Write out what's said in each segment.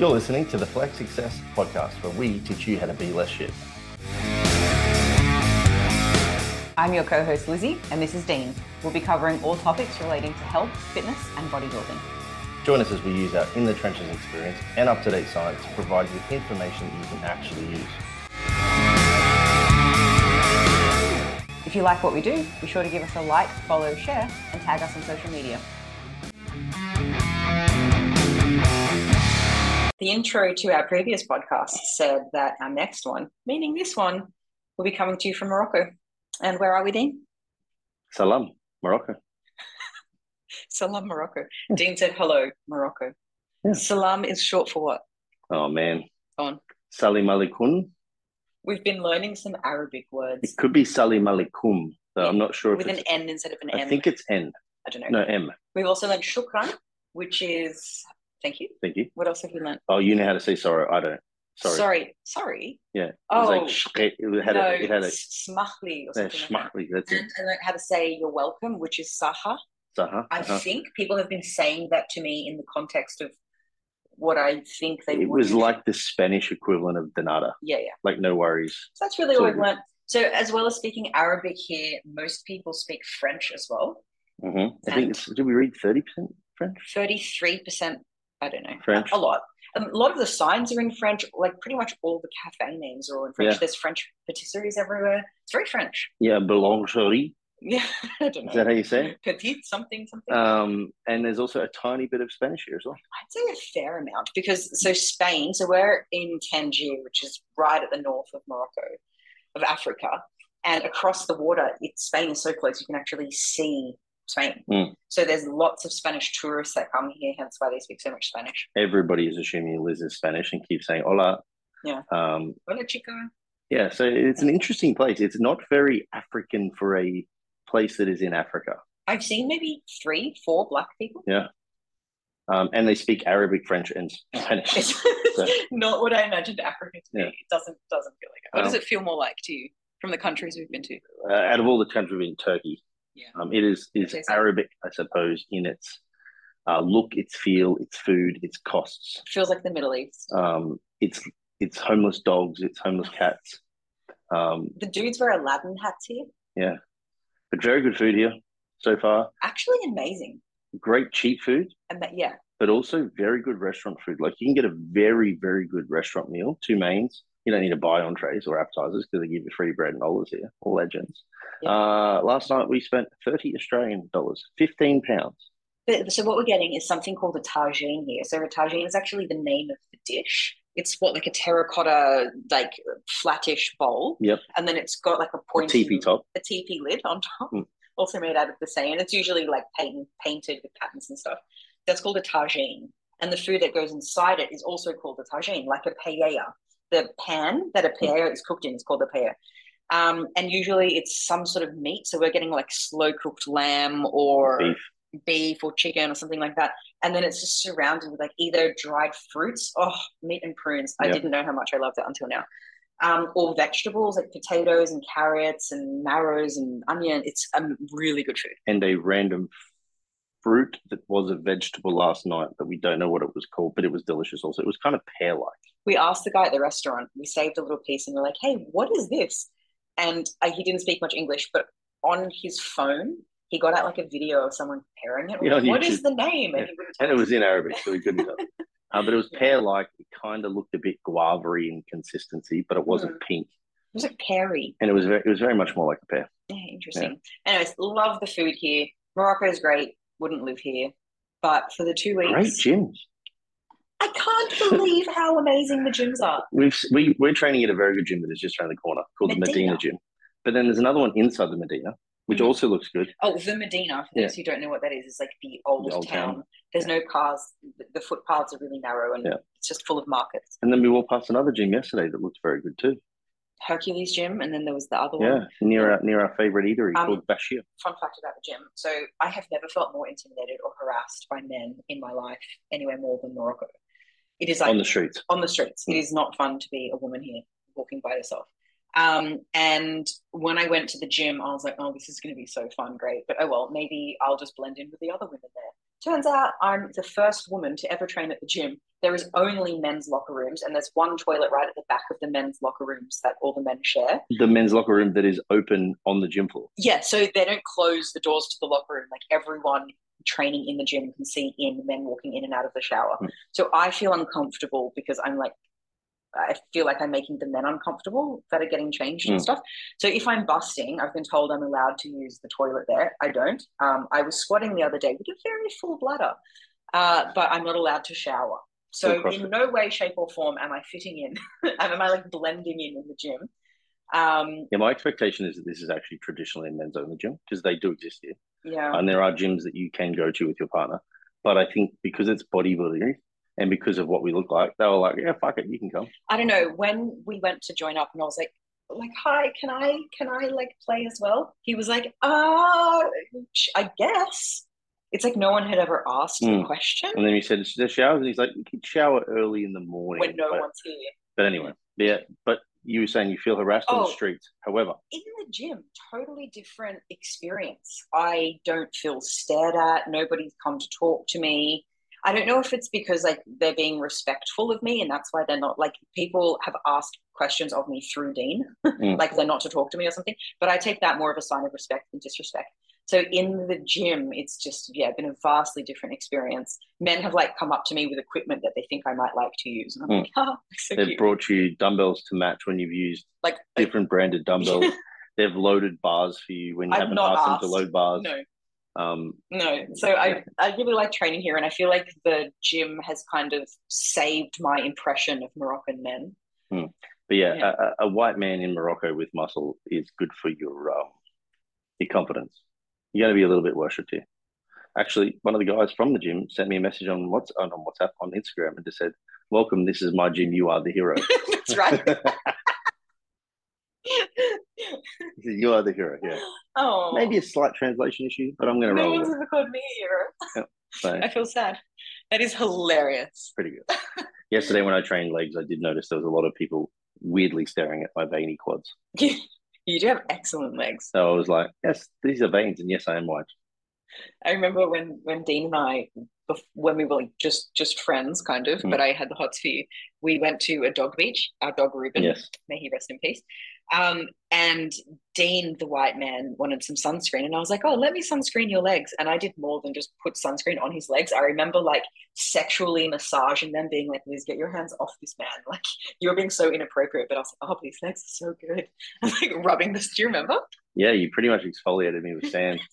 You're listening to the Flex Success podcast, where we teach you how to be less shit. I'm your co host Lizzy, and this is Dean. We'll be covering all topics relating to health, fitness, and bodybuilding. Join us as we use our in the trenches experience and up to date science to provide you with information that you can actually use. If you like what we do, be sure to give us a like, follow, share, and tag us on social media. The intro to our previous podcast said that our next one, meaning this one, will be coming to you from Morocco. And where are we, Dean? Salam, Morocco. Salam, Morocco. Dean said, hello, Morocco. Yeah. Salam is short for what? Oh man. Go on. Salim alaikum. We've been learning some Arabic words It could be Salim alaikum. So I'm not sure if with an N instead of an I M. think it's N. I don't know. No, M. We've also learned shukran, which is thank you. Thank you. What else have you learned? Oh, you know how to say sorry. I don't. Sorry. Sorry. Sorry. Yeah. It Oh, was like it had no, a, it had a smachli or yeah, something like that. That's it. And I learned how to say you're welcome, which is saha. Uh-huh, I uh-huh. think people have been saying that to me in the context of what I think they It would was like the Spanish equivalent of Donata. yeah, yeah. Like no worries. So that's really what I've learned. So as well as speaking Arabic here, most people speak French as well. hmm I And- think it's, did we read thirty percent French? Thirty-three percent. I don't know. French. A, a lot. Um, a lot of the signs are in French. Like pretty much all the cafe names are all in French. Yeah. There's French patisseries everywhere. It's very French. Yeah, boulangerie. Yeah, I don't know. Is that how you say it? Petite something something. Um, and there's also a tiny bit of Spanish here as well. I'd say a fair amount because so Spain. So we're in Tangier, which is right at the north of Morocco, of Africa, and across the water, it, Spain is so close you can actually see Spain. Mm. So there's lots of Spanish tourists that come here, hence why they speak so much Spanish. Everybody is assuming Liz is Spanish and keeps saying hola. Yeah. Um, Hola, chica. yeah, so it's an interesting place. It's not very African for a place that is in Africa. I've seen maybe three, four black people. Yeah. Um, and they speak Arabic, French, and Spanish. It's So- not what I imagined Africa to be. Yeah. It doesn't doesn't feel like it. What does Um, it feel more like to you from the countries we've been to? uh, out of all the countries we've been Turkey, Yeah. um, it is is I'd so. Arabic, I suppose, in its uh, look, its feel, its food, its costs. Feels like the Middle East. Um, it's it's homeless dogs, it's homeless cats. Um, The dudes wear Aladdin hats here. Yeah, but very good food here so far. Actually amazing. Great cheap food, And that yeah. but also very good restaurant food. Like you can get a very very good restaurant meal, two mains. You don't need to buy entrees or appetizers because they give you free bread and olives here. All legends. Yeah. Uh, last night we spent thirty Australian dollars, fifteen pounds. But, so what we're getting is something called a tagine here. So a tagine is actually the name of the dish. It's what like a terracotta like flattish bowl. Yep. And then it's got like a A pointy teepee top. a teepee lid on top, Mm. also made out of the same. And it's usually like paint, painted with patterns and stuff. That's called a tagine. And the food that goes inside it is also called a tagine, like a paella. The pan that a paella is cooked in is called a paella. Um, and usually it's some sort of meat. So we're getting like slow cooked lamb or Beef. beef or chicken or something like that. And then it's just surrounded with like either dried fruits, oh, meat and prunes. I didn't know how much I loved it until now. Um, or vegetables like potatoes and carrots and marrows and onion. It's um, really good food. and a random fruit that was a vegetable last night that we don't know what it was called, but it was delicious also. It was kind of pear like. We asked the guy at the restaurant, we saved a little piece and we're like, hey, what is this? And uh, he didn't speak much English, but on his phone, he got out like a video of someone preparing it. We're like, what is the name? Yeah. And, he And it was in Arabic, so we couldn't tell. Uh, but it was pear like. It kind of looked a bit guavery in consistency, but it wasn't Mm. pink. It was like peary. And it was very, it was very much more like a pear. Yeah, interesting. Anyways, love the food here. Morocco is great. Wouldn't live here. But for the two weeks, Great gyms. I can't believe how amazing the gyms are. We've we we're training at a very good gym that is just around the corner called the Medina. Medina Gym. But then there's another one inside the Medina, which Mhm. also looks good. Oh, the Medina, for those who don't know what that is, is like the old, The old town. town. There's no cars. The, the footpaths are really narrow and Yeah. it's just full of markets. And then we walked past another gym yesterday that looked very good too. Hercules Gym, and then there was the other Yeah, one. near our near our favorite eatery Um, called Bashir. Fun fact about the gym. So I have never felt more intimidated or harassed by men in my life anywhere more than Morocco. It is like on the streets. on the streets. It is not fun to be a woman here walking by yourself. Um, and when I went to the gym, I was like, oh, this is going to be so fun, great. But oh well, maybe I'll just blend in with the other women there. Turns out I'm the first woman to ever train at the gym there is only men's locker rooms, and there's one toilet right at the back of the men's locker rooms that all the men share. The men's locker room that is open on the gym floor. Yeah, so they don't close the doors to the locker room. Like everyone training in the gym can see in men walking in and out of the shower. Mm. So I feel uncomfortable because I'm like, I feel like I'm making the men uncomfortable that are getting changed and Mm. stuff. So if I'm busting, I've been told I'm allowed to use the toilet there. I don't. Um, I was squatting the other day with a very full bladder, uh, but I'm not allowed to shower. So in no way, shape, or form am I fitting in, and am I like blending in in the gym? Um, Yeah, my expectation is that this is actually traditionally a men's only gym because they do exist here. Yeah. and there are gyms that you can go to with your partner. But I think because it's bodybuilding and because of what we look like, they were like, "Yeah, fuck it, you can come." I don't know when we went to join up and I was like like hi can I can I like play as well he was like uh I guess it's like no one had ever asked the Mm. question And then he said, "The showers," and he's like, "You can shower early in the morning." when no but, one's here but anyway, yeah. But you were saying you feel harassed on the Oh. streets. However, in the gym totally different experience I don't feel stared at nobody's come to talk to me I don't know if it's because like they're being respectful of me and that's why they're not like people have asked questions of me through Dean Mm. like they're not to talk to me or something but I take that more of a sign of respect than disrespect so in the gym it's just yeah been a vastly different experience men have like come up to me with equipment that they think I might like to use and I'm Mm. like oh so they've cute. brought you dumbbells to match when you've used like different branded dumbbells. they've loaded bars for you when you I've haven't not asked them to load bars. no Um, No, so I I really like training here, and I feel like the gym has kind of saved my impression of Moroccan men. But yeah, Yeah. A, a a white man in Morocco with muscle is good for your um, your confidence. You're going to be a little bit worshipped here. Actually, one of the guys from the gym sent me a message on what's uh, on WhatsApp on Instagram and just said, "Welcome, this is my gym. You are the hero." That's right. You are the hero. Yeah, oh, maybe a slight translation issue, but I'm going to no roll one's with it. ever called me a hero. So, I feel sad. That is hilarious. pretty good. Yesterday, when I trained legs, I did notice there was a lot of people weirdly staring at my veiny quads. You do have excellent legs. So I was like, "Yes, these are veins, and yes, I am white." I remember when when Dean and I, when we were like just just friends, kind of, Mm. but I had the hots for you. We went to a dog beach. Our dog Ruben, Yes. may he rest in peace. Um, and Dean, the white man, wanted some sunscreen, and I was like, "Oh, let me sunscreen your legs." And I did more than just put sunscreen on his legs. I remember like sexually massaging them, being like, "Liz, get your hands off this man!" Like you're being so inappropriate. But I was like, "Oh, these legs are so good." I'm like rubbing this. Do you remember? Yeah, you pretty much exfoliated me with sand.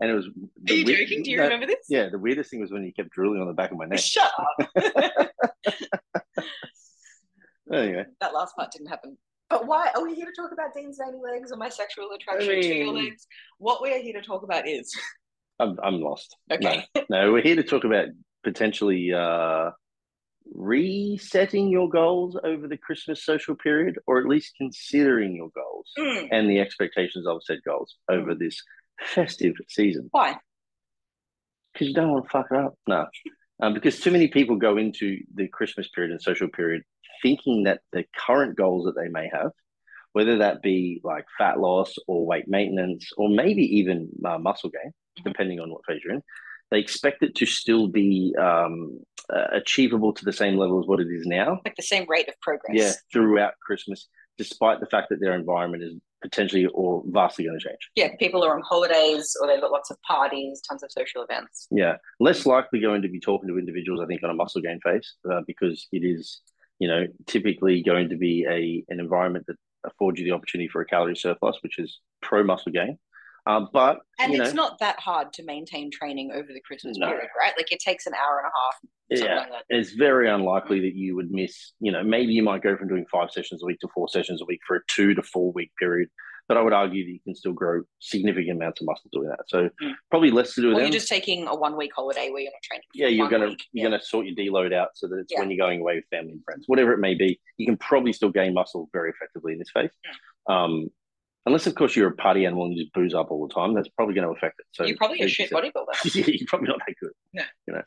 And it was. Are you weird- joking? Do you no, remember this? Yeah, the weirdest thing was when you kept drooling on the back of my neck. Shut up. Anyway, that last part didn't happen. But why are we here to talk about Dean's veiny legs or my sexual attraction to your legs? What we are here to talk about is I'm I'm lost. okay. No, we're here to talk about potentially uh, resetting your goals over the Christmas social period, or at least considering your goals Mm, and the expectations of said goals over this festive season. why? Because you don't want to fuck it up. No. Um, because too many people go into the Christmas period and social period thinking that the current goals that they may have, whether that be like fat loss or weight maintenance, or maybe even uh, muscle gain, Mhm. depending on what phase you're in, they expect it to still be um, uh, achievable to the same level as what it is now. Like the same rate of progress. Yeah, throughout Christmas, despite the fact that their environment is potentially or vastly going to change. Yeah, people are on holidays or they've got lots of parties, tons of social events. Yeah, less likely going to be talking to individuals, I think, on a muscle gain phase uh, because it is, you know, typically going to be a an environment that affords you the opportunity for a calorie surplus, which is pro muscle gain. Um, but And it's know, not that hard to maintain training over the Christmas No. period, right? Like it takes an hour and a half, yeah, like that. it's very unlikely that you would miss. You know, maybe you might go from doing five sessions a week to four sessions a week for a two to four week period. But I would argue that you can still grow significant amounts of muscle doing that. So Mm. probably less to do with Or them. you're just taking a one week holiday where you're not training. yeah, you're gonna week. you're Yeah. gonna sort your deload out so that it's Yeah. when you're going away with family and friends, whatever it may be. You can probably still gain muscle very effectively in this phase. Um, unless of course you're a party animal and you just booze up all the time, that's probably going to affect it. So you're probably a shit bodybuilder. yeah, you're probably not that good.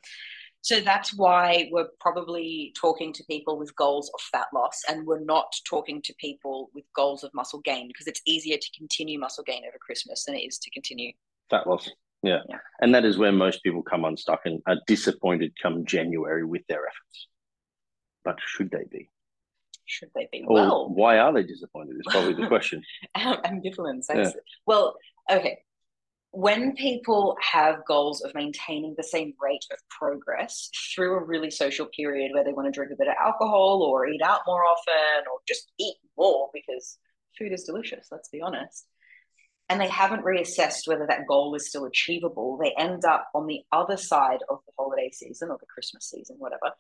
So that's why we're probably talking to people with goals of fat loss and we're not talking to people with goals of muscle gain because it's easier to continue muscle gain over Christmas than it is to continue. Fat loss. Yeah. Yeah. And that is where most people come unstuck and are disappointed come January with their efforts. But should they be? Should they be? Or well, why are they disappointed? Is probably the question. ambivalence. Yeah. Well, okay. When people have goals of maintaining the same rate of progress through a really social period where they want to drink a bit of alcohol or eat out more often or just eat more because food is delicious, let's be honest, and they haven't reassessed whether that goal is still achievable, they end up on the other side of the holiday season or the Christmas season, whatever,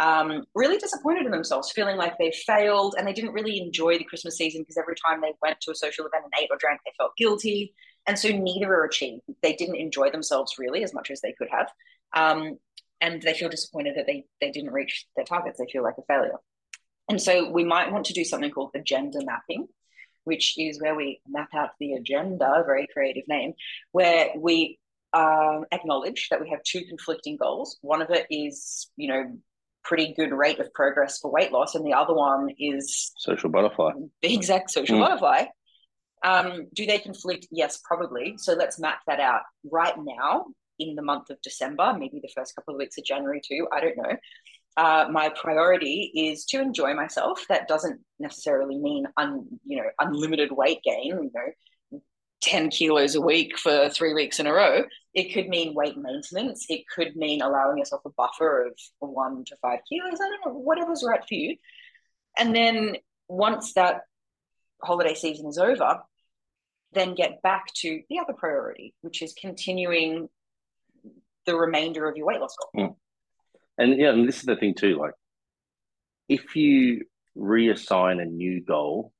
um, really disappointed in themselves, feeling like they failed and they didn't really enjoy the Christmas season because every time they went to a social event and ate or drank, they felt guilty. And so neither are achieved. They didn't enjoy themselves really as much as they could have. Um, and they feel disappointed that they, they didn't reach their targets. They feel like a failure. And so we might want to do something called agenda mapping, which is where we map out the agenda, very creative name, where we um, acknowledge that we have two conflicting goals. One of it is, you know, pretty good rate of progress for weight loss, and the other one is Social butterfly. the exact social Mm. butterfly. Um, do they conflict? Yes, probably. So let's map that out right now in the month of December, maybe the first couple of weeks of January too. I don't know. Uh, my priority is to enjoy myself. That doesn't necessarily mean un, you know unlimited weight gain. You know, ten kilos a week for three weeks in a row. It could mean weight maintenance. It could mean allowing yourself a buffer of one to five kilos. I don't know, whatever's right for you. And then once that holiday season is over, then get back to the other priority, which is continuing the remainder of your weight loss goal. And yeah, and this is the thing too. Like, if you reassign a new goal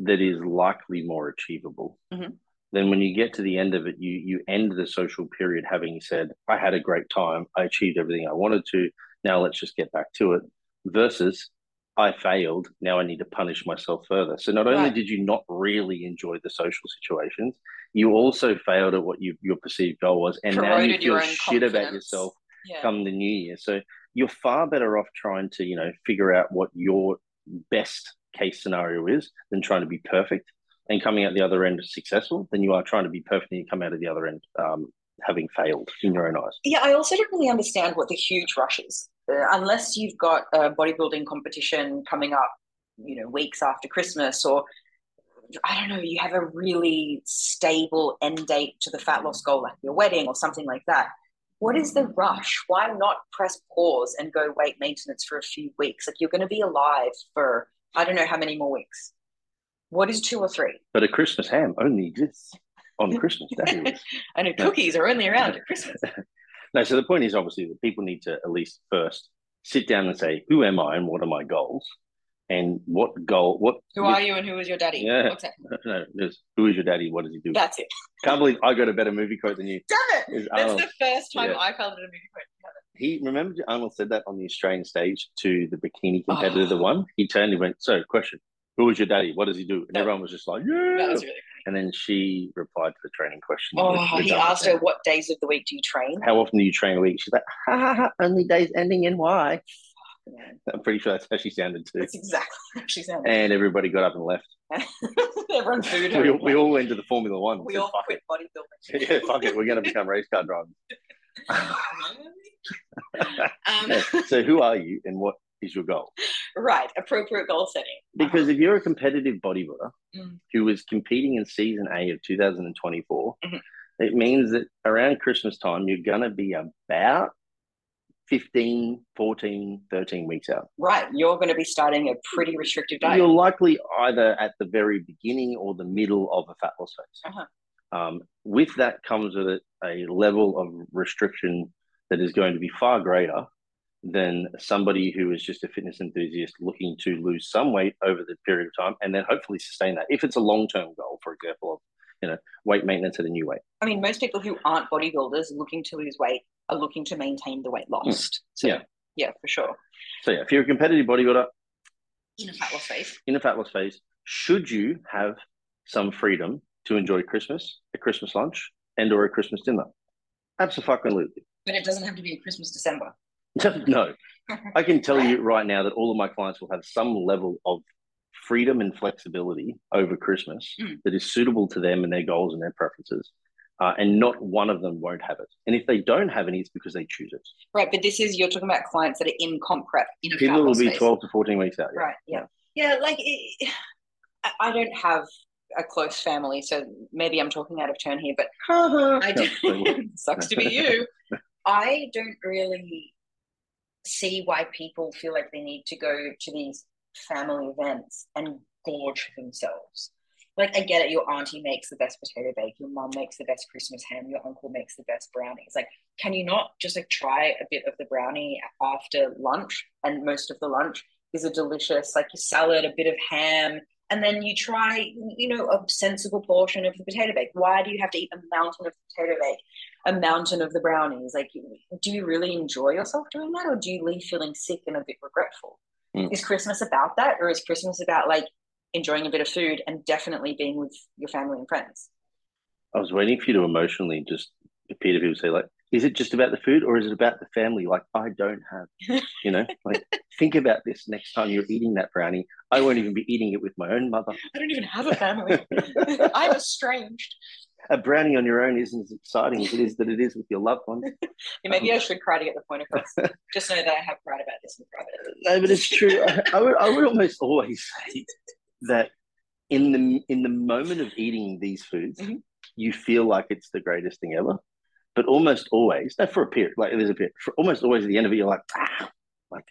that is likely more achievable, Mhm. Then when you get to the end of it, you you end the social period having said, "I had a great time. I achieved everything I wanted to. Now let's just get back to it." Versus, I failed. Now I need to punish myself further. So not only Right. did you not really enjoy the social situations, you also failed at what you, your perceived goal was, and now you feel shit about yourself Yeah. come the new year. So you're far better off trying to, you know, figure out what your best case scenario is than trying to be perfect and coming out the other end successful than you are trying to be perfect and you come out of the other end um, having failed in your own eyes. Yeah, I also don't really understand what the huge rush is. Uh, unless you've got a bodybuilding competition coming up, you know, weeks after Christmas, or I don't know, you have a really stable end date to the fat loss goal, like your wedding or something like that. What is the rush? Why not press pause and go weight maintenance for a few weeks? Like you're going to be alive for I don't know how many more weeks. What is two or three? But a Christmas ham only exists on Christmas Day. I know cookies are only around at Christmas. no, so the point is obviously that people need to at least first sit down and say, who am I and what are my goals? And what goal, what Who are you and who is your daddy? Yeah. What's that? No, there's, who is your daddy? What does he do? That's it. Can't believe I got a better movie quote than you. Damn it! Is That's Arnold. the first time Yeah. I felt it a movie quote. He remember Arnold said that on the Australian stage to the bikini competitor, Oh. the one. He turned and went, So, question, who was your daddy? What does he do? And That- everyone was just like, Yeah. really And then she replied to the training question. Oh, he asked her what days of the week do you train? How often do you train a week? She's like, ha ha ha, only days ending in Y. Yeah, I'm pretty sure that's how she sounded too. That's exactly what she sounded. And everybody got up and left. Everyone booed her. We, all- we all went to the Formula One. We said, all quit bodybuilding. yeah, fuck it. We're going to become race car drivers. um, Yeah. So, who are you and what is your goal? right, appropriate goal setting. Because if you're a competitive bodybuilder Mm. who is competing in season A of 2024, Mhm. it means that around Christmas time, you're going to be about 15, 14, 13 weeks out. right, you're going to be starting a pretty restrictive diet. You're likely either at the very beginning or the middle of a fat loss phase. Uh-huh. Um, with that comes with a level of restriction that is going to be far greater than somebody who is just a fitness enthusiast looking to lose some weight over the period of time and then hopefully sustain that. If it's a long term goal, for example, of you know weight maintenance at a new weight. I mean, most people who aren't bodybuilders looking to lose weight are looking to maintain the weight hmm. lost. So. Yeah. yeah, for sure. So yeah, if you're a competitive bodybuilder In a fat loss phase. in a fat loss phase, should you have some freedom to enjoy Christmas, a Christmas lunch, and or a Christmas dinner? Absolutely. But it doesn't have to be a Christmas December. no, I can tell you right now that all of my clients will have some level of freedom and flexibility over Christmas Mm. that is suitable to them and their goals and their preferences. uh, and not one of them won't have it. And if they don't have any, it's because they choose it. Right, but this is you're talking about clients that are in comp prep in a People will be space. twelve to fourteen weeks out. yeah. Right. Yeah. Yeah. Like it, I- I don't have a close family, so maybe I'm talking out of turn here, but I don't. sucks to be you. I don't really see why people feel like they need to go to these family events and gorge themselves. Like I get it, your auntie makes the best potato bake, your mum makes the best Christmas ham, your uncle makes the best brownies. Like, can you not just like try a bit of the brownie after lunch? And most of the lunch is a delicious like salad, a bit of ham, and then you try, you know, a sensible portion of the potato bake. Why do you have to eat a mountain of potato bake, a mountain of the brownies? Like, do you really enjoy yourself doing that, or do you leave feeling sick and a bit regretful? Mm. Is Christmas about that, or is Christmas about like enjoying a bit of food and definitely being with your family and friends? I was waiting for you to emotionally just appear to people say like, is it just about the food or is it about the family? Like I don't have, you know, like think about this next time you're eating that brownie. I won't even be eating it with my own mother. I don't even have a family. I'm estranged. A brownie on your own isn't as exciting as it is that it is with your loved ones. Yeah, maybe I should cry to get the point across. Just know that I have cried about this in private. No, but it's true. I, I would, I would almost always say that in the in the moment of eating these foods, Mhm. you feel like it's the greatest thing ever. But almost always, not for a period, like there's a period, for almost always at the end of it, you're like, ah, like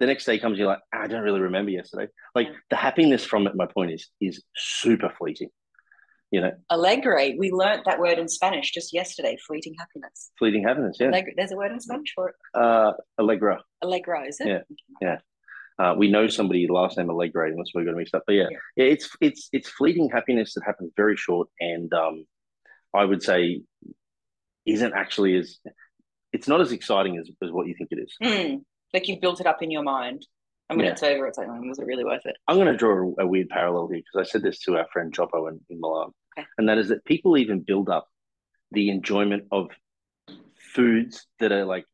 the next day comes, you're like, ah, I don't really remember yesterday. Like the happiness from it, my point is, is super fleeting. You know, Alegre. We learnt that word in Spanish just yesterday. Fleeting happiness. fleeting happiness. Yeah. There's a word in Spanish for it. uh, Allegra. Allegro, is it? Yeah. Yeah. Uh, we know somebody last name Allegro, unless we're going to mix up. But yeah, Yeah. yeah, it's it's it's fleeting happiness that happens very short, and um, I would say isn't actually as it's not as exciting as, as what you think it is. Mm, like you've built it up in your mind. And when Yeah. it's over, it's like, oh, was it really worth it? I'm going to draw a, a weird parallel here because I said this to our friend Joppo in, in Milan, Okay. and that is that people even build up the enjoyment of foods that are like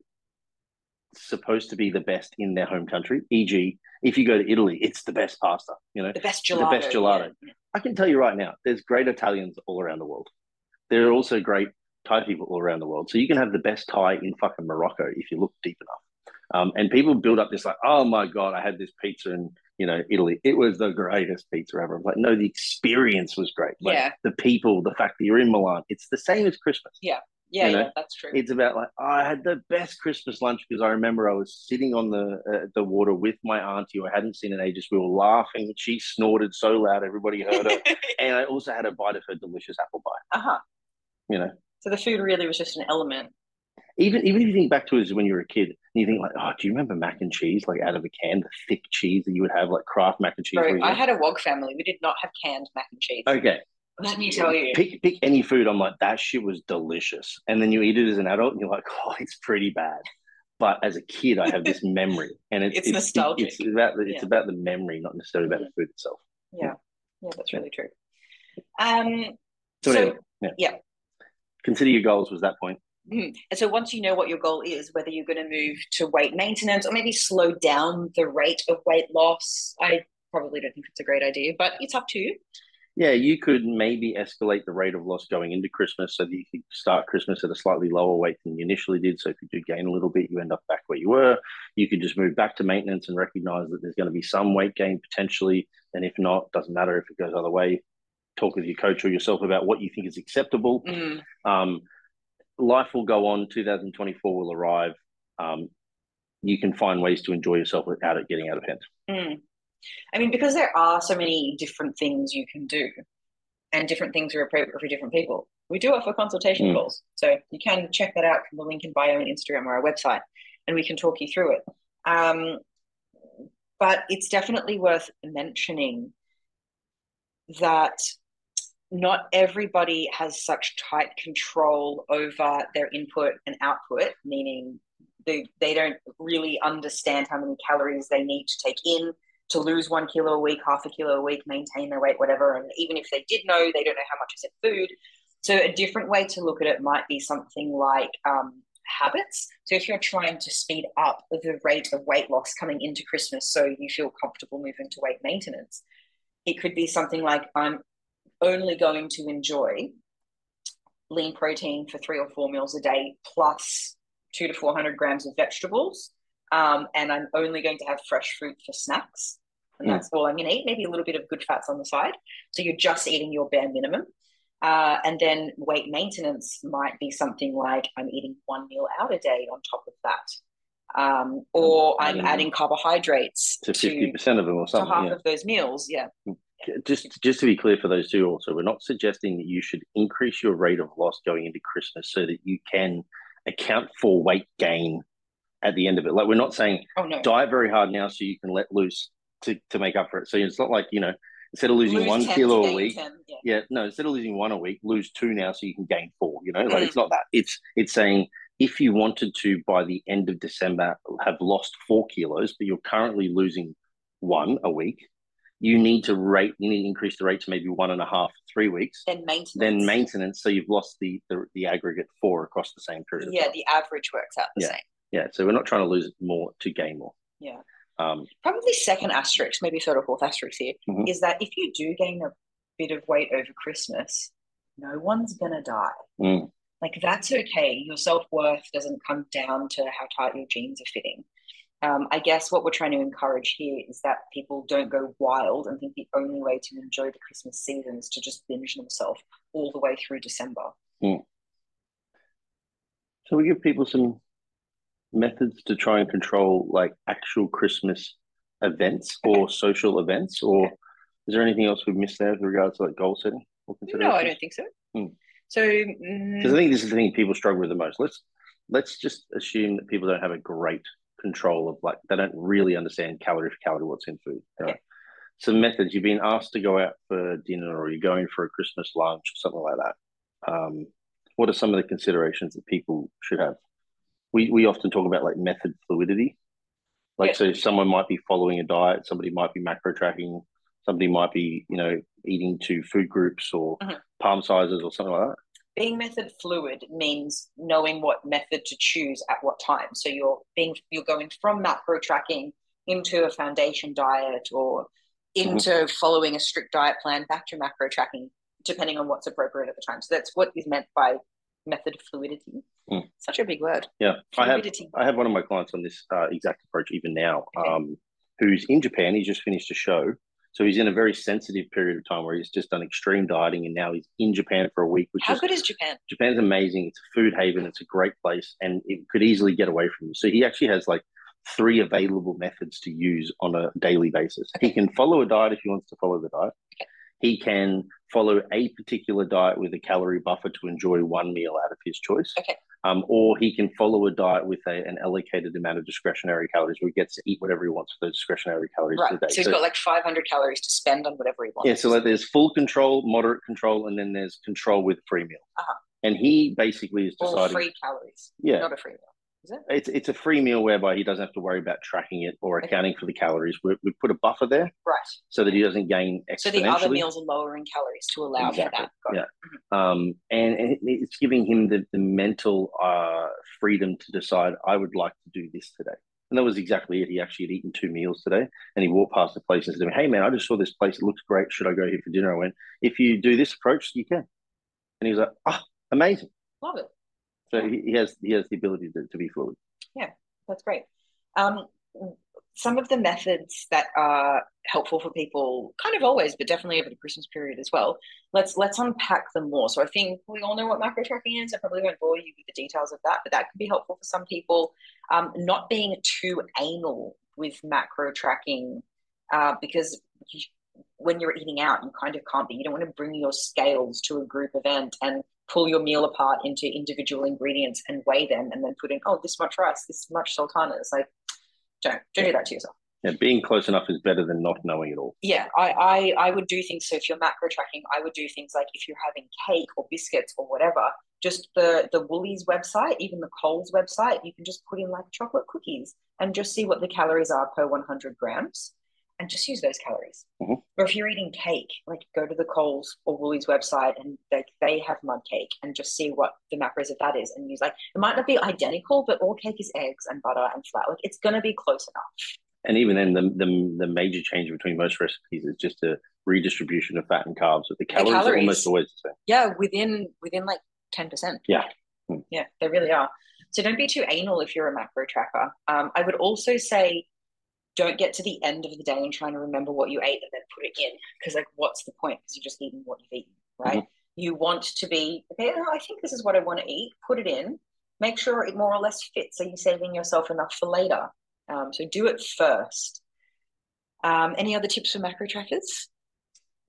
supposed to be the best in their home country. E.g., if you go to Italy, it's the best pasta. You know, The best The gelato. best gelato. I can tell you right now, there's great Italians all around the world. There are also great Thai people all around the world. So you can have the best Thai in fucking Morocco if you look deep enough. Um, and people build up this like, oh my god, I had this pizza in you know Italy. It was the greatest pizza ever. I'm like, no, the experience was great. Like, Yeah. the people, the fact that you're in Milan, it's the same as Christmas. Yeah, you know, yeah, that's true. It's about like oh, I had the best Christmas lunch because I remember I was sitting on the uh, the water with my auntie who I hadn't seen in ages. We were laughing. She snorted so loud everybody heard her, and I also had a bite of her delicious apple pie. uh-huh. You know, So the food really was just an element. even even if you think back to as when you were a kid, and you think like, oh, do you remember mac and cheese like out of a can, the thick cheese that you would have like Kraft mac and cheese? Bro, I had a Wog family. We did not have canned mac and cheese. okay, Let me tell you. pick pick any food. I'm like that shit was delicious, and then you eat it as an adult, and you're like, oh, it's pretty bad. But as a kid, I have this memory, and it's It's nostalgic. It's about the, it's Yeah. about the memory, not necessarily about the food itself. Yeah, yeah, that's really true. Um, So, So- anyway, yeah. yeah. Consider your goals was that point. mhm. and so once you know what your goal is, whether you're going to move to weight maintenance or maybe slow down the rate of weight loss, I probably don't think it's a great idea, but it's up to you. Yeah, you could maybe escalate the rate of loss going into Christmas so that you could start Christmas at a slightly lower weight than you initially did. So if you do gain a little bit, you end up back where you were. You could just move back to maintenance and recognize that there's going to be some weight gain potentially. And if not, doesn't matter if it goes the other way. Talk with your coach or yourself about what you think is acceptable. Mm, Um, life will go on. 2024 will arrive. Um, you can find ways to enjoy yourself without it getting out of hand. mm. I mean, because there are so many different things you can do, and different things are appropriate for different people. We do offer consultation Mm. calls, so you can check that out from the link in bio on Instagram or our website, and we can talk you through it. Um, but it's definitely worth mentioning that not everybody has such tight control over their input and output, meaning they, they don't really understand how many calories they need to take in to lose one kilo a week, half a kilo a week, maintain their weight, whatever. And even if they did know, they don't know how much is in food. So a different way to look at it might be something like um, habits. So if you're trying to speed up the rate of weight loss coming into Christmas so you feel comfortable moving to weight maintenance, it could be something like I'm only going to enjoy lean protein for three or four meals a day, plus two to 400 grams of vegetables. Um, and I'm only going to have fresh fruit for snacks. And Mm. that's all I'm going to eat. Maybe a little bit of good fats on the side. So you're just eating your bare minimum. Uh, and then weight maintenance might be something like I'm eating one meal out a day on top of that. Um, or I'm Adding- carbohydrates to to, fifty percent of them or something. to half yeah. of those meals. Yeah. Just just to be clear for those two also we're not suggesting that you should increase your rate of loss going into christmas so that you can account for weight gain at the end of it like we're not saying Oh, no. diet very hard now so you can let loose to, to make up for it so it's not like you know instead of losing Lose one kilo a week 10, yeah. yeah no instead of losing one a week lose two now so you can gain four you know like Mm. it's not that it's it's saying if you wanted to by the end of december have lost four kilos but you're currently losing one a week you need to rate you need to increase the rate to maybe one and a half three weeks Then maintenance. then maintenance so you've lost the the, the aggregate four across the same period Yeah, the average works out the Yeah. same. yeah so we're not trying to lose more to gain more Yeah. um Probably second asterisk, maybe third or fourth asterisk here, is Mhm. that if you do gain a bit of weight over Christmas, no one's gonna die. mm, Like that's okay. Your self worth doesn't come down to how tight your jeans are fitting. Um, I guess what we're trying to encourage here is that people don't go wild and think the only way to enjoy the Christmas season is to just binge themselves all the way through December. so we give people some methods to try and control like actual christmas events or social events or is there anything else we've missed there with regards to like goal setting or No, I don't think so. Hmm. So mm, because I think this is the thing people struggle with the most. Let's let's just assume that people don't have a great control of like they don't really understand calorie for calorie what's in food. you know. Okay. Some methods you've been asked to go out for dinner or you're going for a Christmas lunch or something like that. Um, what are some of the considerations that people should have? We we often talk about like method fluidity. Like Yeah. so someone might be following a diet, somebody might be macro tracking, somebody might be, you know, eating to food groups or Mhm. palm sizes or something like that. Being method fluid means knowing what method to choose at what time. So you're being you're going from macro tracking into a foundation diet or into following a strict diet plan back to macro tracking, depending on what's appropriate at the time. So that's what is meant by method fluidity. Mm. Such a big word. Yeah, I have I have one of my clients on this uh, exact approach even now, Okay. um, who's in Japan. He's just finished a show, so he's in a very sensitive period of time where he's just done extreme dieting, and now he's in Japan for a week. Which How is good is Japan? Japan's amazing. It's a food haven. It's a great place, and it could easily get away from you. So he actually has like three available methods to use on a daily basis. He can follow a diet if he wants to follow the diet. Okay. He can follow a particular diet with a calorie buffer to enjoy one meal out of his choice. Okay. Um, or he can follow a diet with a, an allocated amount of discretionary calories where he gets to eat whatever he wants for those discretionary calories Right. for the day. So he's got like 500 calories to spend on whatever he wants. Yeah, so like there's full control, moderate control, and then there's control with free meal. Uh-huh. And he basically is or deciding, free calories. yeah, Not a free meal. Is it? it's it's a free meal whereby he doesn't have to worry about tracking it or Okay. accounting for the calories. We, we put a buffer there Right. so that he doesn't gain exponentially. So the other meals are lower in calories to allow Exactly, for that. Got yeah. um, and it, it's giving him the, the mental uh, freedom to decide, I would like to do this today. And that was exactly it. He actually had eaten two meals today and he walked past the place and said, to me, Hey, man, I just saw this place. It looks great. Should I go here for dinner? I went, If you do this approach, you can. And he was like, Ah, amazing. Love it. So he, has he has the ability to, to be fluid. Yeah, that's great. Um, some of the methods that are helpful for people, kind of always, but definitely over the Christmas period as well. Let's let's unpack them more. So I think we all know what macro tracking is. I probably won't bore you with the details of that, but that could be helpful for some people. Um, not being too anal with macro tracking, uh, because you, when you're eating out, you kind of can't be. You don't want to bring your scales to a group event and pull your meal apart into individual ingredients and weigh them and then put in, oh, this much rice, this much sultana. It's Like, don't don't do that to yourself. Yeah, being close enough is better than not knowing it all. Yeah, I, I I would do things. So if you're macro tracking, I would do things like if you're having cake or biscuits or whatever, just the the Woolies website, even the Coles website, you can just put in like chocolate cookies and just see what the calories are per 100 grams, and just use those calories. Mhm. Or if you're eating cake, like go to the Coles or Woolies website and they they have mud cake and just see what the macros of that is and use like it might not be identical, but all cake is eggs and butter and flour. Like it's gonna be close enough. And even then, the, the the major change between most recipes is just a redistribution of fat and carbs. But the calories, are calories. almost always the same. yeah within within like 10%. Yeah. Yeah, they really are. So don't be too anal if you're a macro tracker. Um, I would also say don't get to the end of the day and trying to remember what you ate and then put it in because like what's the point? Because you're just eating what you've eaten right? Mm-hmm. you want to be okay oh, i think this is what i want to eat put it in make sure it more or less fits so you're saving yourself enough for later. Um, so do it first. Um, any other tips for macro trackers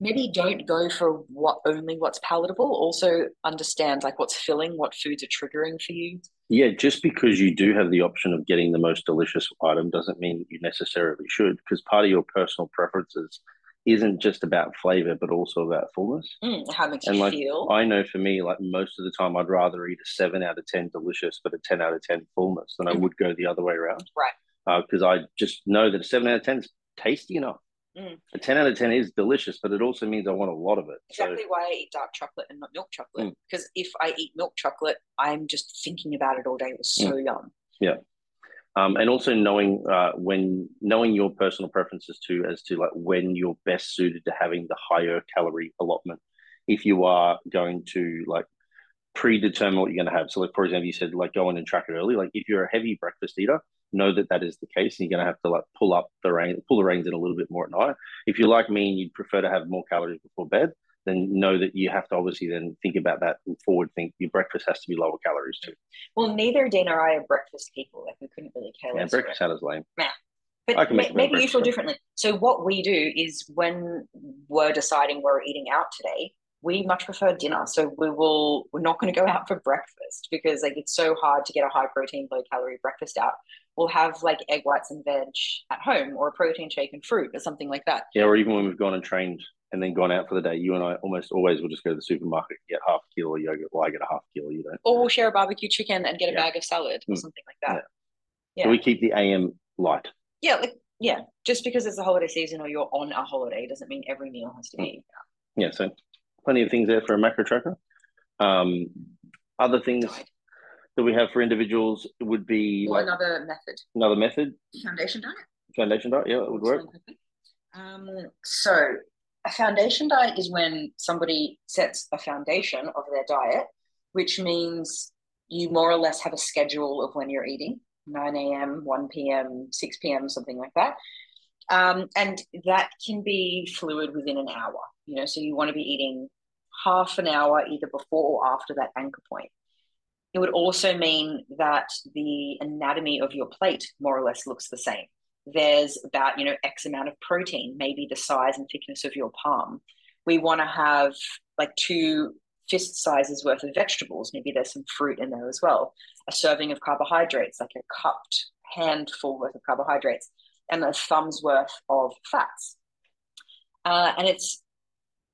maybe don't go for what only what's palatable. Also understand like what's filling what foods are triggering for you. Yeah just because you do have the option of getting the most delicious item doesn't mean you necessarily should because part of your personal preferences isn't just about flavor but also about fullness. Mm, how makes and you like, feel. I know for me like most of the time i'd rather eat a 7 out of 10 delicious but a 10 out of 10 fullness than mm. i would go the other way around. Right. Because uh, i just know that a 7 out of 10 is tasty enough Mm. A 10 out of 10 is delicious, but it also means I want a lot of it. Exactly so. why I eat dark chocolate and not milk chocolate. Mm. Because if I eat milk chocolate, I'm just thinking about it all day. It was so mm. yum. Yeah. Um, and also knowing uh, when knowing your personal preferences too as to like when you're best suited to having the higher calorie allotment if you are going to like predetermine what you're going to have so like for example you said like go in and track it early like if you're a heavy breakfast eater know that that is the case, and you're going to have to like pull up the rein, pull the reins in a little bit more at night. If you're like me and you'd prefer to have more calories before bed, then know that you have to obviously then think about that and forward think your breakfast has to be lower calories too. Well, neither Dean or I are breakfast people. Like we couldn't really care less. Yeah, breakfast sounds lame. Yeah. But ma- maybe you feel differently. So what we do is when we're deciding we're eating out today, we much prefer dinner. So we will we're not going to go out for breakfast because like it's so hard to get a high protein, low calorie breakfast out. We'll have like egg whites and veg at home or a protein shake and fruit or something like that. Yeah, or even when we've gone and trained and then gone out for the day, you and I almost always will just go to the supermarket get half a kilo of yogurt. Well, I get a half kilo, you don't. Or we'll share a barbecue chicken and get a yeah. bag of salad or mm. something like that. Yeah. yeah. So we keep the AM light. Yeah, like yeah. Just because it's a holiday season or you're on a holiday doesn't mean every meal has to be. Mm. Yeah, so plenty of things there for a macro tracker. Um, other things that we have for individuals would be or like another method. Another method. Foundation diet. Foundation diet, yeah, it would work. Um, so a foundation diet is when somebody sets a foundation of their diet, which means you more or less have a schedule of when you're eating 9 a.m., 1 p.m., 6 p.m., something like that. Um, and that can be fluid within an hour, you know, so you want to be eating half an hour either before or after that anchor point. It would also mean that the anatomy of your plate more or less looks the same. There's about, you know, X amount of protein, maybe the size and thickness of your palm. We want to have like two fist sizes worth of vegetables. Maybe there's some fruit in there as well. A serving of carbohydrates, like a cupped handful worth of carbohydrates, and a thumb's worth of fats. Uh, and it's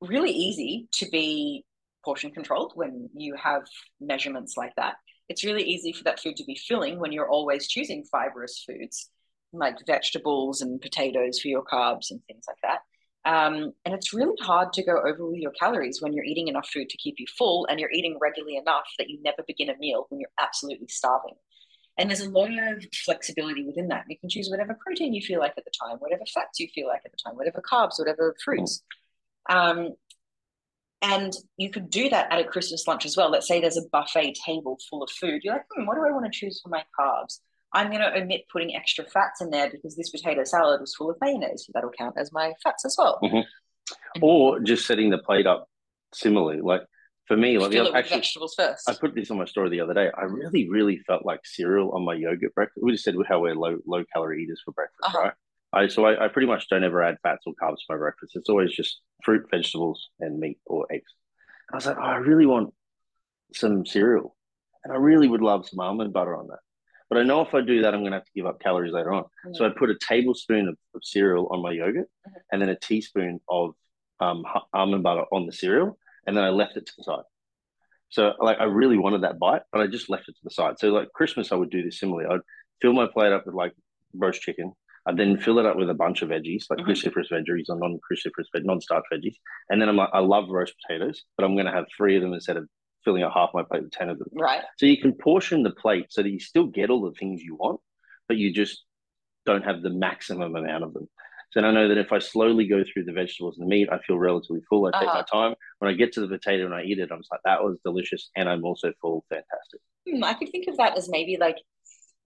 really easy to be portion controlled when you have measurements like that. It's really easy for that food to be filling when you're always choosing fibrous foods like vegetables and potatoes for your carbs and things like that. Um, and it's really hard to go over with your calories when you're eating enough food to keep you full and you're eating regularly enough that you never begin a meal when you're absolutely starving. And there's a lot of flexibility within that. You can choose whatever protein you feel like at the time, whatever fats you feel like at the time, whatever carbs, whatever fruits. Um, and you could do that at a Christmas lunch as well. Let's say there's a buffet table full of food. You're like, hmm, what do I want to choose for my carbs? I'm going to omit putting extra fats in there because this potato salad was full of mayonnaise. So that'll count as my fats as well. Mm-hmm. Or just setting the plate up similarly. Like for me, like the, actually, vegetables first. I put this on my story the other day. I really, really felt like cereal on my yogurt breakfast. We just said how we're low low calorie eaters for breakfast, uh-huh. right? I so I, I, pretty much don't ever add fats or carbs to my breakfast. It's always just fruit, vegetables, and meat or eggs. I was like, oh, I really want some cereal, and I really would love some almond butter on that. But I know if I do that, I'm going to have to give up calories later on. Mm-hmm. So I put a tablespoon of, of cereal on my yogurt, mm-hmm. and then a teaspoon of um, almond butter on the cereal, and then I left it to the side. So like I really wanted that bite, but I just left it to the side. So like Christmas, I would do this similarly. I'd fill my plate up with like roast chicken, I then fill it up with a bunch of veggies, like mm-hmm. cruciferous veggies or non-cruciferous, non-starch veggies. And then I'm like, I love roast potatoes, but I'm going to have three of them instead of filling up half my plate with 10 of them. Right. So you can portion the plate so that you still get all the things you want, but you just don't have the maximum amount of them. So I know that if I slowly go through the vegetables and the meat, I feel relatively full. I take Uh-huh. my time. When I get to the potato and I eat it, I'm just like, that was delicious, and I'm also full. Fantastic. Hmm, I could think of that as maybe like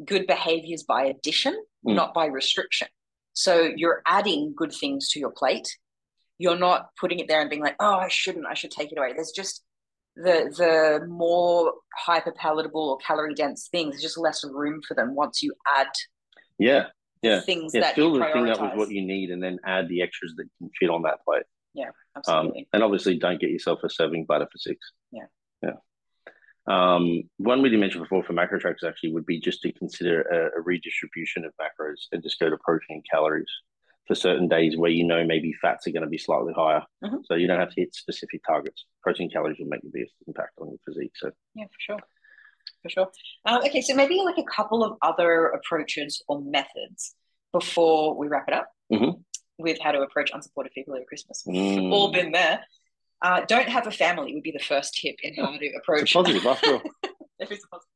good behaviors by addition, Mm. not by restriction. So you're adding good things to your plate. You're not putting it there and being like, oh, I shouldn't, I should take it away. There's just the the more hyper palatable or calorie dense things, there's just less room for them once you add Yeah, Yeah. things yeah. that Fill the thing up with what you need, and then add the extras that can fit on that plate. Um, Absolutely. and obviously, don't get yourself a serving butter for six. Yeah. Yeah. Um, one we didn't mention before for macro trackers actually would be just to consider a, a redistribution of macros and just go to protein and calories for certain days where you know maybe fats are going to be slightly higher. Mhm. So you don't have to hit specific targets. Protein calories will make the biggest impact on your physique. So Yeah, for sure. For sure. Um, okay, so maybe like a couple of other approaches or methods before we wrap it up Mhm. with how to approach unsupported people at Christmas. mm, All been there. Uh, don't have a family would be the first tip in how to approach positive after all. There is positive.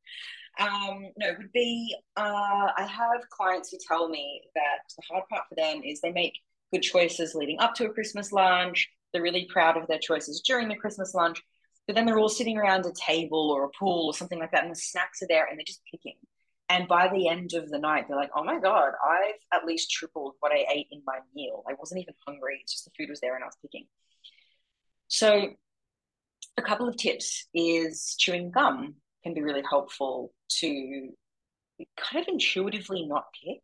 Um, no, would be uh, I have clients who tell me that the hard part for them is they make good choices leading up to a Christmas lunch. They're really proud of their choices during the Christmas lunch, but then they're all sitting around a table or a pool or something like that, and the snacks are there, and they're just picking. And by the end of the night, they're like, "Oh my god, I've at least tripled what I ate in my meal. I wasn't even hungry; it's just the food was there, and I was picking." So, a couple of tips is chewing gum can be really helpful to kind of intuitively not pick.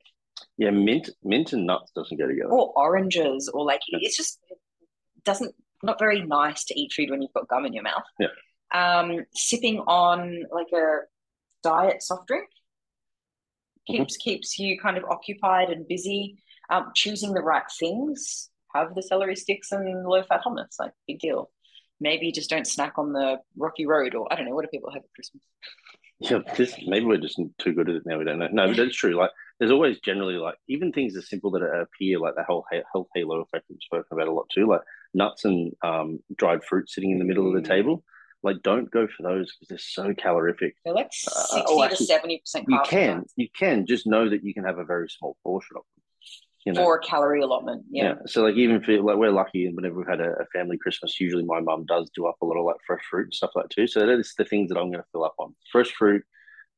Yeah, mint, mint and nuts doesn't go together. or oranges or like it's just it doesn't not very nice to eat food when you've got gum in your mouth. Yeah. um sipping on like a diet soft drink keeps keeps you kind of occupied and busy. Um choosing the right things have the celery sticks and low fat hummus like big deal maybe just don't snack on the rocky road or i don't know what do people have at christmas Yeah, this maybe we're just too good at it now. We don't know. No, but that's true. Like, there's always generally like even things as simple that appear like the whole health halo effect we've spoken about a lot too. Like nuts and um, dried fruit sitting in the middle of the Mm. table. Like, don't go for those because they're so calorific. they're like Uh, 60 oh, to 70 percent You can, you can just know that you can have a very small portion of them. You know, for a calorie allotment yeah. yeah. So like even for like we're lucky and whenever we've had a, a family Christmas, usually my mum does do up a lot of like fresh fruit and stuff like that too. So that is the things that I'm going to fill up on: fresh fruit,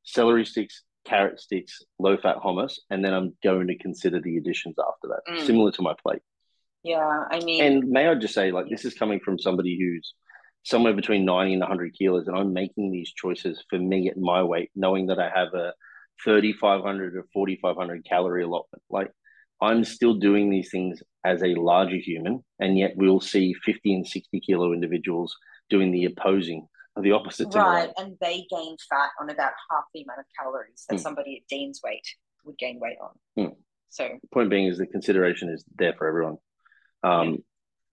celery sticks, carrot sticks, low fat hummus, and then I'm going to consider the additions after that, Mm. similar to my plate. yeah i mean And may I just say, like this is coming from somebody who's somewhere between 90 and 100 kilos, and I'm making these choices for me at my weight, knowing that I have a 3,500 or 4,500 calorie allotment. Like I'm still doing these things as a larger human, and yet we'll see 50 and 60 kilo individuals doing the opposing, or the opposite. right and they gain fat on about half the amount of calories that Mm. somebody at dean's weight would gain weight on Mm. so Point being is the consideration is there for everyone. Um,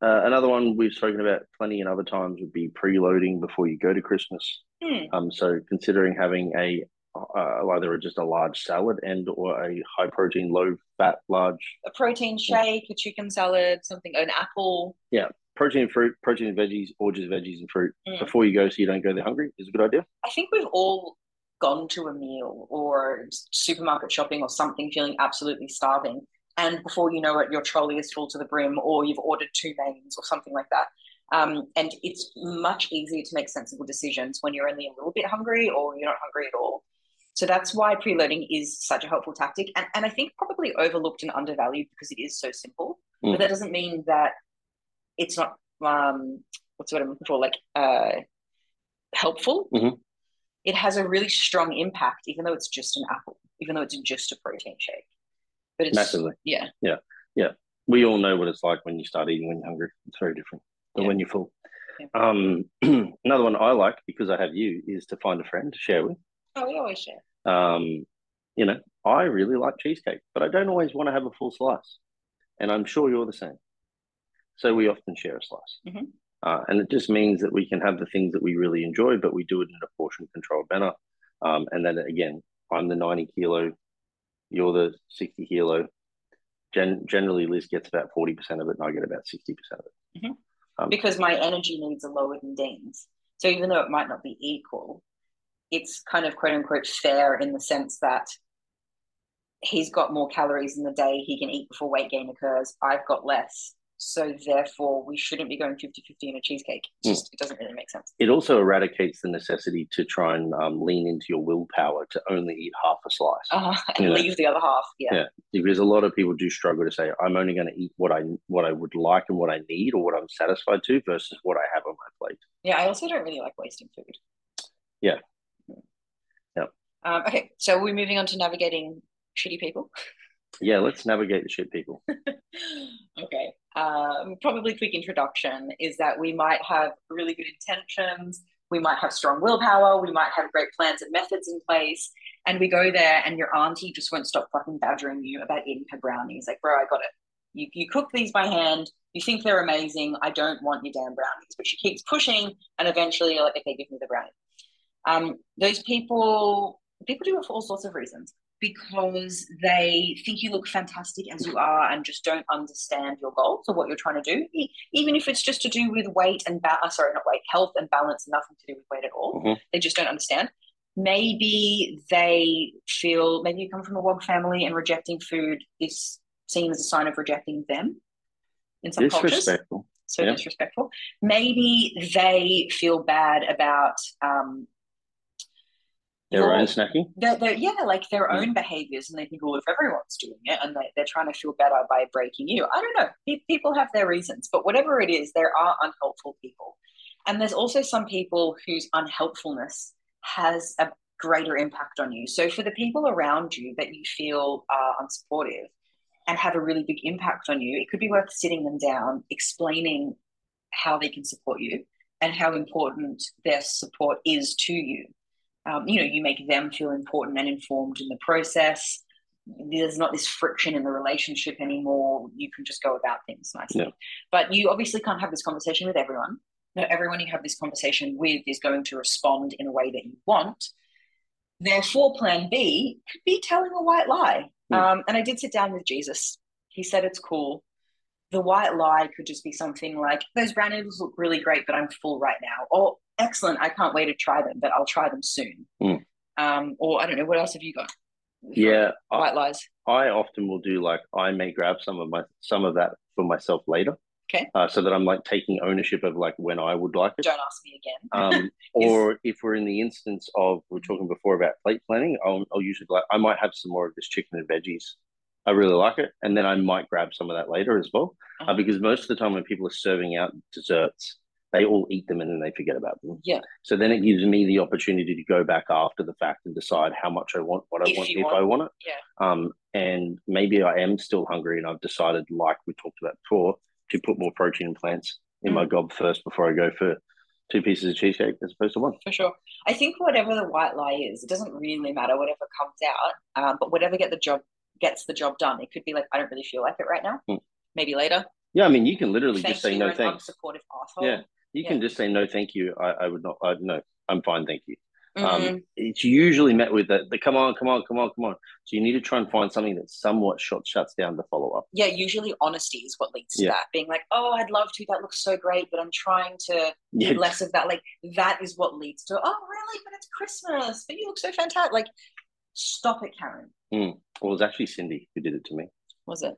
uh, another one we've spoken about plenty in other times would be preloading before you go to Christmas. hmm, Um, so considering having a uh, either just a large salad and or a high protein, low fat, large a protein shake a chicken salad something an apple Yeah, protein fruit, protein and veggies, or just veggies and fruit Mm. before you go, so you don't go there hungry is a good idea. i think we've all gone to a meal or supermarket shopping or something feeling absolutely starving and before you know it your trolley is full to the brim or you've ordered two mains or something like that um, and it's much easier to make sensible decisions when you're only a little bit hungry or you're not hungry at all so that's why preloading is such a helpful tactic and, and i think probably overlooked and undervalued because it is so simple Mm. but that doesn't mean that it's not um, what's what i'm looking for like uh, helpful Mhm. it has a really strong impact even though it's just an apple even though it's just a protein shake but it's Massively. Yeah. Yeah. Yeah We all know what it's like when you start eating when you're hungry. It's very different than Yeah. when you're full. Yeah. Um, another one I like because I have you is to find a friend to share with. oh we always share Um, you know, I really like cheesecake, but I don't always want to have a full slice. And I'm sure you're the same. So we often share a slice. Mhm. Uh, and it just means that we can have the things that we really enjoy, but we do it in a portion controlled manner. Um, and then again, I'm the 90 kilo, you're the 60 kilo. Gen- generally, Liz gets about 40% of it, and I get about 60% of it. because my energy needs are lower than Dean's. So even though it might not be equal, it's kind of quote unquote fair in the sense that he's got more calories in the day he can eat before weight gain occurs. I've got less. So therefore, we shouldn't be going 50 50 in a cheesecake. It just it doesn't really make sense. It also eradicates the necessity to try and um, lean into your willpower to only eat half a slice. Uh, and Yeah. leave the other half. Yeah. Yeah. Because a lot of people do struggle to say, I'm only going to eat what I what I would like and what I need or what I'm satisfied to versus what I have on my plate. Yeah, I also don't really like wasting food. Yeah. Um, okay, so we're moving on to navigating shitty people. Yeah, let's navigate the shit people. okay. Um, probably quick introduction is that we might have really good intentions. We might have strong willpower. We might have great plans and methods in place. And we go there, and your auntie just won't stop fucking badgering you about eating her brownies. Like, bro, I got it. You, you cook these by hand. You think they're amazing. I don't want your damn brownies. But she keeps pushing, and eventually you're like, okay, give me the brownie. Um, those people, people do it for all sorts of reasons because they think you look fantastic as you are and just don't understand your goals or what you're trying to do. Even if it's just to do with weight and ba- uh, sorry, not weight, health and balance, nothing to do with weight at all. Mhm. They just don't understand. Maybe they feel maybe you come from a WOG family and rejecting food is seen as a sign of rejecting them in some cultures so Yeah. disrespectful. Maybe they feel bad about um, Their own snacking. their, their, yeah, like their Mm. own behaviors, and they think, well, if everyone's doing it, and they, they're trying to feel better by breaking you, I don't know. People have their reasons, but whatever it is, there are unhelpful people, and there's also some people whose unhelpfulness has a greater impact on you. So for the people around you that you feel are unsupportive and have a really big impact on you, it could be worth sitting them down, explaining how they can support you and how important their support is to you. Um, you know, you make them feel important and informed in the process. There's not this friction in the relationship anymore. You can just go about things nicely. Yeah. But you obviously can't have this conversation with everyone. Not everyone you have this conversation with is going to respond in a way that you want. Therefore, plan B could be telling a white lie. Hmm. Um, and I did sit down with Jesus. He said it's cool. The white lie could just be something like, those brown noodles look really great, but I'm full right now. Or excellent, I can't wait to try them, but I'll try them soon. Hmm. Um, or I don't know, what else have you got? Yeah, I, White lies. I often will do like I may grab some of my some of that for myself later. Okay. Uh, so that I'm like taking ownership of like when I would like it. Don't ask me again. Um, or if we're in the instance of we are talking before about plate planning, I'll, I'll usually like I might have some more of this chicken and veggies. I really like it, and then I might grab some of that later as well, uh, Uh-huh. because most of the time when people are serving out desserts, they all eat them and then they forget about them. Yeah. So then it gives me the opportunity to go back after the fact and decide how much I want, what I If want, if want. I want it. Yeah. Um, and maybe I am still hungry, and I've decided, like we talked about before, to put more protein and plants in Mm. my gob first before I go for two pieces of cheesecake as opposed to one. For sure. I think whatever the white lie is, it doesn't really matter whatever comes out. Um, but whatever get the job gets the job done. It could be like, I don't really feel like it right now. Hmm. Maybe later. Yeah, I mean, you can literally Thank just say no thanks. unsupportive asshole. Yeah. You can just say no, thank you. I, I would not. I no, I'm fine, thank you. Mhm. Um, it's usually met with the, the come on, come on, come on, come on. So you need to try and find something that somewhat shot shuts down the follow up. yeah, usually honesty is what leads to Yeah. that. Being like, oh, I'd love to. That looks so great, but I'm trying to Yeah, less of that. Like that is what leads to, oh, really? But it's Christmas. But you look so fantastic. Like, stop it, Karen. well, it was actually Cindy who did it to me. Was it?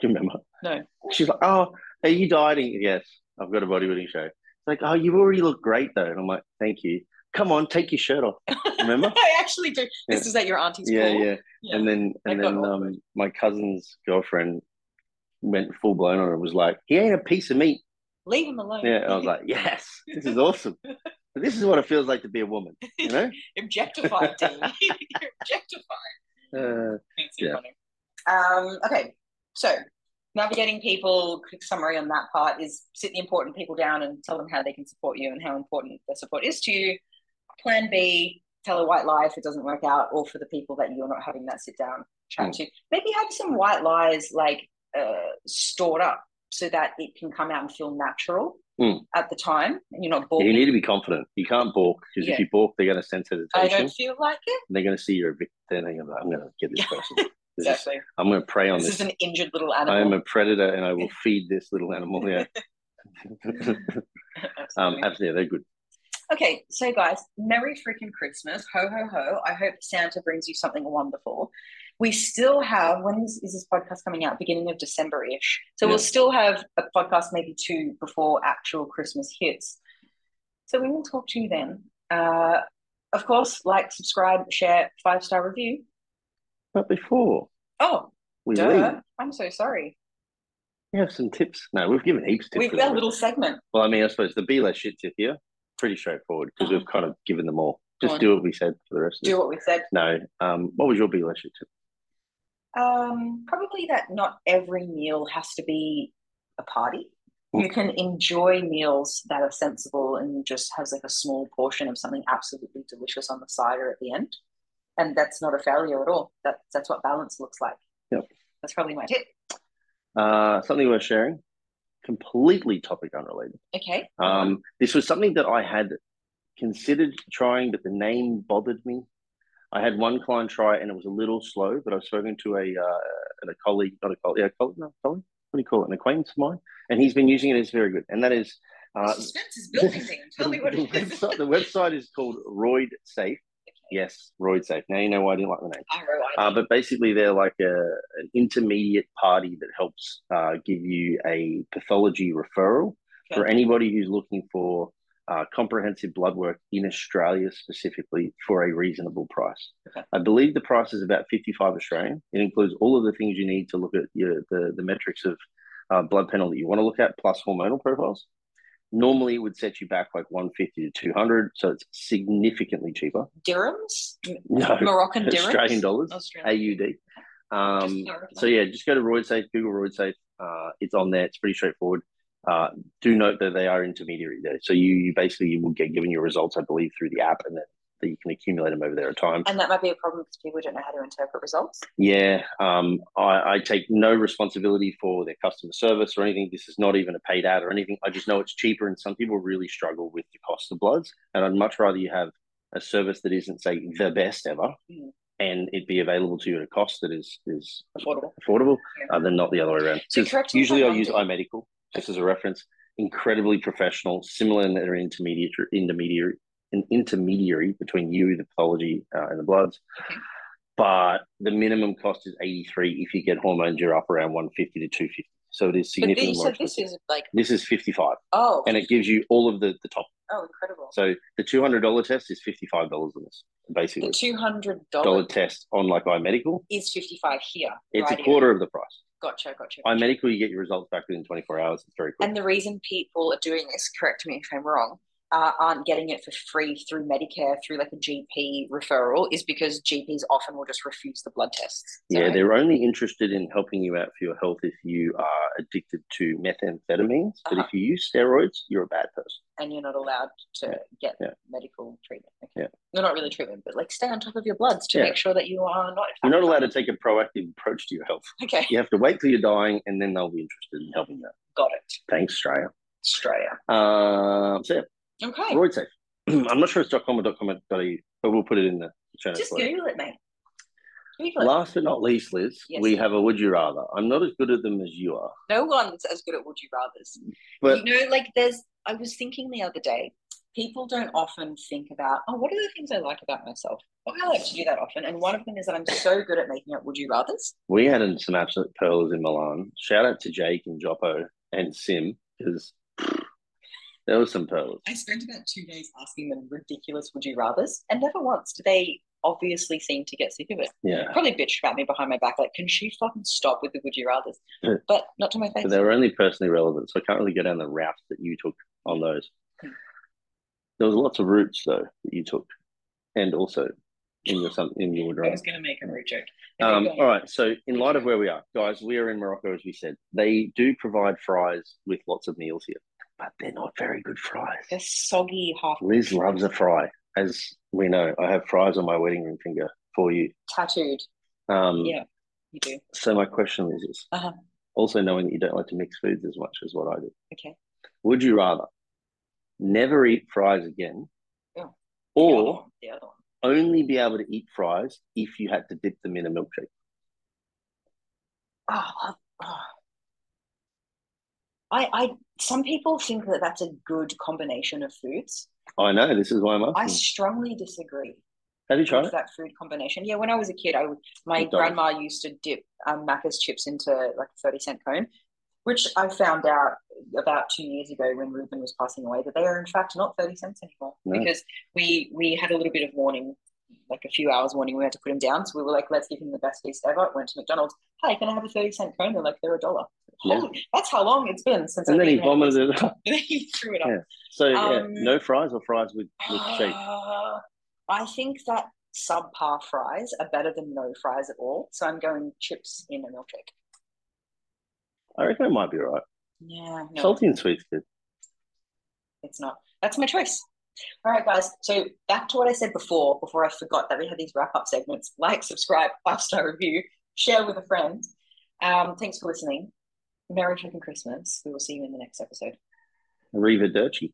Do you remember? No. She's like, "Oh, are you dieting?" Yes, I've got a bodybuilding show. It's like, "Oh, you already look great though," and I'm like, "Thank you." Come on, take your shirt off. Remember? I actually do. This is at your auntie's yeah, yeah, Yeah. And then and then um, my cousin's girlfriend went full blown on it. Was like, "He ain't a piece of meat." Leave him alone. Yeah, I was like, "Yes, this is awesome." But this is what it feels like to be a woman. You know? objectified, Dean. You're objectified. Uh, Yeah. Um, okay, so navigating people, quick summary on that part is sit the important people down and tell them how they can support you and how important their support is to you. Plan B, tell a white lie if it doesn't work out, or for the people that you're not having that sit down chat Mm. to. Maybe have some white lies like uh, stored up so that it can come out and feel natural Mm. at the time and you're not you need to be confident. You can't balk because Yeah. if you balk, they're going to sense it. I hesitation. don't feel like it. and they're going to see you're a victim. They're going to go, I'm going to get this person. This is- I'm going to prey on This this. is an injured little animal. I am a predator and I will feed this little animal. Yeah. um, Absolutely. absolutely. They're good. Okay, so guys, Merry freaking Christmas. Ho, ho, ho. I hope Santa brings you something wonderful. we still have when is, is this podcast coming out? Beginning of December ish. So Yeah. we'll still have a podcast, maybe two before actual Christmas hits. So we will talk to you then. Uh, of course, like, subscribe, share, five star review. But before Oh, we duh! leave, I'm so sorry. we have some tips. No, we've given heaps of tips. We've got a little segment. Well, I mean, I suppose the be less shit tip here, pretty straightforward because we've kind of given them all. Just do what we said for the rest of Do this. what we said. No. Um, what was your be less shit tip? Um, probably that not every meal has to be a party. You can enjoy meals that are sensible and just has like a small portion of something absolutely delicious on the side or at the end. And that's not a failure at all. That, that's what balance looks like. Yep. That's probably my tip. Uh, something worth sharing. Completely topic unrelated. Okay. Um, this was something that I had considered trying, but the name bothered me. I had one client try it and it was a little slow, but I've spoken to a uh, a colleague, not a colleague, yeah, a colleague, no, colleague. What do you call it? An acquaintance of mine, and he's been using it. It's very good, and that is uh, Suspense is building thing. Tell me what the it is. website, the website is called Roid Safe. Yes, Roid Safe. Now you know why I didn't like the name. Uh, but basically, they're like a, an intermediate party that helps uh, give you a pathology referral for anybody who's looking for uh, comprehensive blood work in Australia specifically for a reasonable price. Okay. I believe the price is about 55 Australian. It includes all of the things you need to look at your, the, the metrics of uh, blood panel that you want to look at, plus hormonal profiles. Normally, it would set you back like 150 to 200, so it's significantly cheaper. dirhams? No, Moroccan dirhams? Australian dollars, Australian. AUD. Um, so yeah, just go to RoidSafe, Google RoidSafe. Uh, it's on there. It's pretty straightforward. Uh, do note that they are intermediary there. So you, you basically you will get given your results, I believe, through the app, and then that you can accumulate them over there at time. And that might be a problem because people don't know how to interpret results. Yeah, um, I, I take no responsibility for their customer service or anything. This is not even a paid ad or anything. I just know it's cheaper, and some people really struggle with the cost of bloods. And I'd much rather you have a service that isn't, say, the best ever, Mm. and it be available to you at a cost that is is Affordable. affordable, Yeah. uh, than not the other way around. So 'Cause correct me if usually I use iMedical just as a reference. Incredibly professional, similar in their intermediate intermediary an intermediary between you, the pathology, uh, and the bloods. Okay. But the minimum cost is 83. If you get hormones, you're up around 150 to 250. So it is significantly more said this is like, This is 55, oh, and it gives you all of the, the top. oh, incredible. So the $200 test is $55 on this, basically. The two hundred Dollar dollar test on like iMedical, is fifty five here. it's a rightio. quarter of the price. Gotcha, gotcha. iMedical, you get your results back within 24 hours. It's very quick. And the reason people are doing this, correct me if I'm wrong, uh, aren't getting it for free through Medicare through like a GP referral is because GPs often will just refuse the blood tests. That Yeah, they're only interested in helping you out for your health if you are addicted to methamphetamines. But Uh-huh. if you use steroids, you're a bad person. and you're not allowed to Yeah, get yeah. medical treatment. Okay. Yeah. No, not really treatment, but like stay on top of your bloods to Yeah. make sure that you are not. You're not allowed to take a proactive approach to your health. Okay, You have to wait till you're dying, and then they'll be interested in helping you. got it. Thanks, Australia. Australia. Um, so yeah, Okay, Roid Safe. I'm not sure it's .com or .com.au, but we'll put it in the notes. just. Google it, mate. Google. Last but not least, Liz, Yes. we have a would you rather. I'm not as good at them as you are, No one's as good at would you rather's. but you know, like there's. I was thinking the other day. People don't often think about, oh, what are the things I like about myself? Well, I like to do that often, and one of them is that I'm so good at making up would you rather's. we had some absolute pearls in Milan. Shout out to Jake and Joppo and Sim because there was some pearls. I spent about two days asking them ridiculous would you rather's, and never once did they obviously seem to get sick of it. Yeah. Probably bitched about me behind my back, like, can she fucking stop with the would you rather's? But not to my face. But they were only personally relevant, so I can't really go down the route that you took on those. Hmm. There was lots of routes though that you took, and also in your some in your I was going to make a root joke. Um, all right, so in light of where we are, guys, we are in Morocco as we said. They do provide fries with lots of meals here, but they're not very good fries. They're soggy half Liz loves a fry, as we know. I have fries on my wedding ring finger for you. tattooed. Um, Yeah, you do. So my question is this: Uh-huh. also knowing that you don't like to mix foods as much as what I do, Okay. would you rather never eat fries again, Yeah. The other or one, the other one. only be able to eat fries if you had to dip them in a milkshake? Oh, oh. I, I, some people think that that's a good combination of foods. I know this is why I'm asking. I strongly disagree. Have you tried that food combination. Yeah, when I was a kid, I would, my grandma used to dip um, Macca's chips into like a 30 cent cone, which I found out about two years ago when Ruben was passing away that they are in fact not 30 cents anymore No. because we we had a little bit of warning, like a few hours warning, we had to put him down. So we were like, let's give him the best feast ever. Went to McDonald's. Hey, can I have a 30 cent cone? They're like, they're a dollar. Yeah. Holy, that's how long it's been since And I've then he eaten one of those. vomited it up. And then he threw it up. Yeah. So yeah, Um, no fries or fries with, with cheese. Uh, I think that subpar fries are better than no fries at all. So I'm going chips in a milkshake. I reckon it might be right. Yeah, no, Salty and sweet's good. it's not. That's my choice. All right, guys. So back to what I said before, before I forgot that we had these wrap up segments. Like, subscribe, five star review, share with a friend. Um, thanks for listening. Merry fucking Christmas. We will see you in the next episode. Arrivederci.